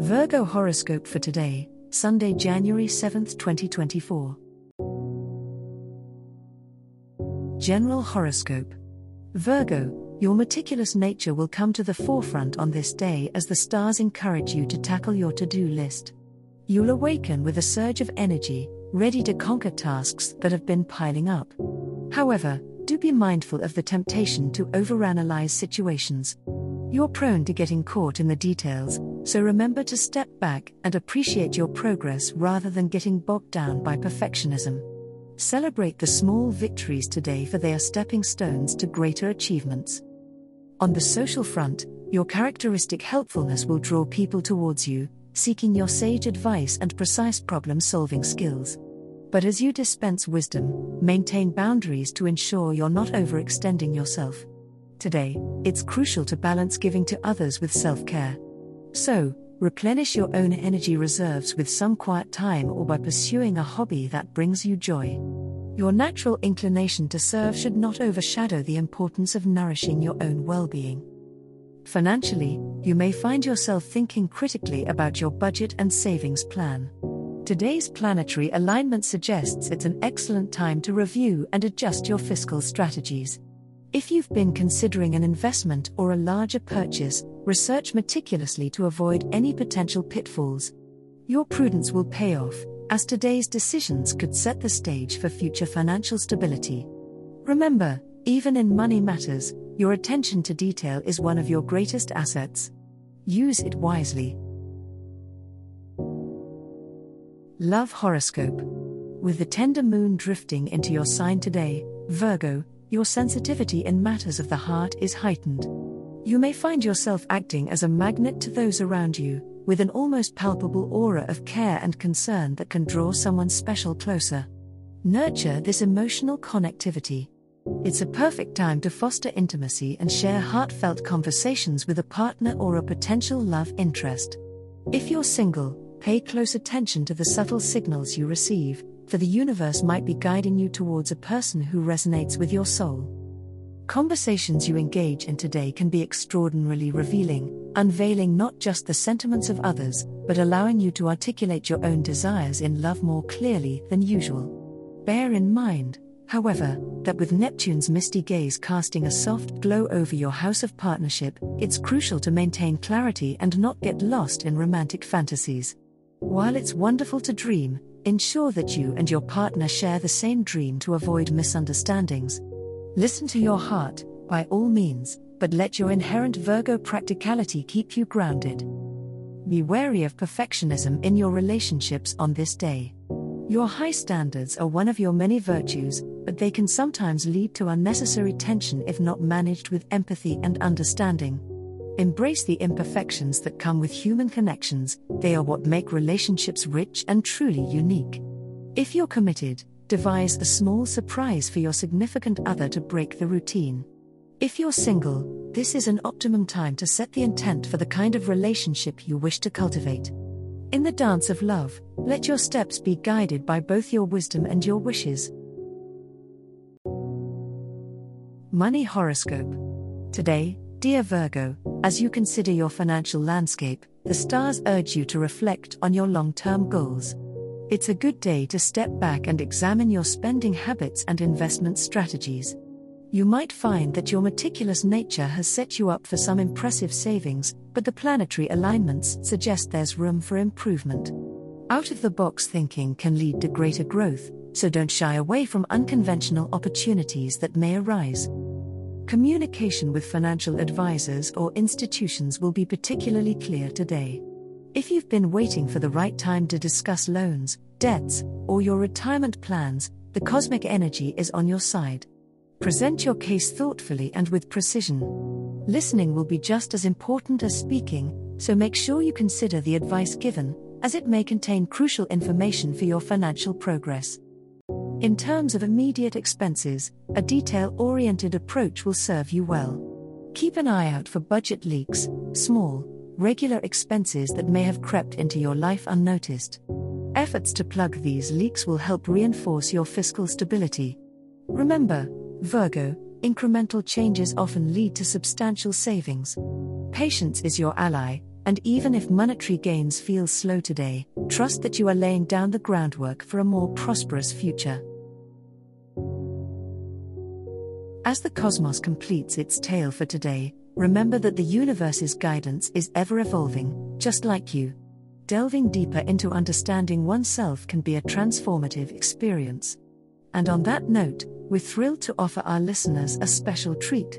Virgo horoscope for today, Sunday, January 7th, 2024. General horoscope Virgo, your meticulous nature will come to the forefront on this day as the stars encourage you to tackle your to do list. You'll awaken with a surge of energy, ready to conquer tasks that have been piling up. However, do be mindful of the temptation to overanalyze situations. You're prone to getting caught in the details, so remember to step back and appreciate your progress rather than getting bogged down by perfectionism. Celebrate the small victories today, for they are stepping stones to greater achievements. On the social front, your characteristic helpfulness will draw people towards you, seeking your sage advice and precise problem solving skills. But as you dispense wisdom, maintain boundaries to ensure you're not overextending yourself. Today, it's crucial to balance giving to others with self care. So, replenish your own energy reserves with some quiet time or by pursuing a hobby that brings you joy. Your natural inclination to serve should not overshadow the importance of nourishing your own well being. Financially, you may find yourself thinking critically about your budget and savings plan. Today's planetary alignment suggests it's an excellent time to review and adjust your fiscal strategies. If you've been considering an investment or a larger purchase, research meticulously to avoid any potential pitfalls. Your prudence will pay off, as today's decisions could set the stage for future financial stability. Remember, even in money matters, your attention to detail is one of your greatest assets. Use it wisely. Love Horoscope. With the tender moon drifting into your sign today, Virgo, your sensitivity in matters of the heart is heightened. You may find yourself acting as a magnet to those around you, with an almost palpable aura of care and concern that can draw someone special closer. Nurture this emotional connectivity. It's a perfect time to foster intimacy and share heartfelt conversations with a partner or a potential love interest. If you're single, pay close attention to the subtle signals you receive, for the universe might be guiding you towards a person who resonates with your soul. Conversations you engage in today can be extraordinarily revealing, unveiling not just the sentiments of others, but allowing you to articulate your own desires in love more clearly than usual. Bear in mind, however, that with Neptune's misty gaze casting a soft glow over your house of partnership, it's crucial to maintain clarity and not get lost in romantic fantasies. While it's wonderful to dream, Ensure that you and your partner share the same dream to avoid misunderstandings. Listen to your heart, by all means, but let your inherent Virgo practicality keep you grounded. Be wary of perfectionism in your relationships on this day. Your high standards are one of your many virtues, but they can sometimes lead to unnecessary tension if not managed with empathy and understanding. Embrace the imperfections that come with human connections, they are what make relationships rich and truly unique. If you're committed, devise a small surprise for your significant other to break the routine. If you're single, this is an optimum time to set the intent for the kind of relationship you wish to cultivate. In the dance of love, let your steps be guided by both your wisdom and your wishes. Money Horoscope. Today, Dear Virgo, as you consider your financial landscape, the stars urge you to reflect on your long term goals. It's a good day to step back and examine your spending habits and investment strategies. You might find that your meticulous nature has set you up for some impressive savings, but the planetary alignments suggest there's room for improvement. Out of the box thinking can lead to greater growth, so don't shy away from unconventional opportunities that may arise. Communication with financial advisors or institutions will be particularly clear today. If you've been waiting for the right time to discuss loans, debts, or your retirement plans, the cosmic energy is on your side. Present your case thoughtfully and with precision. Listening will be just as important as speaking, so make sure you consider the advice given, as it may contain crucial information for your financial progress. In terms of immediate expenses, a detail oriented approach will serve you well. Keep an eye out for budget leaks, small, regular expenses that may have crept into your life unnoticed. Efforts to plug these leaks will help reinforce your fiscal stability. Remember, Virgo, incremental changes often lead to substantial savings. Patience is your ally, and even if monetary gains feel slow today, trust that you are laying down the groundwork for a more prosperous future. As the cosmos completes its tale for today, remember that the universe's guidance is ever evolving, just like you. Delving deeper into understanding oneself can be a transformative experience. And on that note, we're thrilled to offer our listeners a special treat.